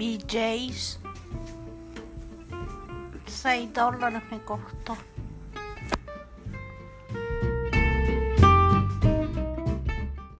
BJ's 6 dollari mi costò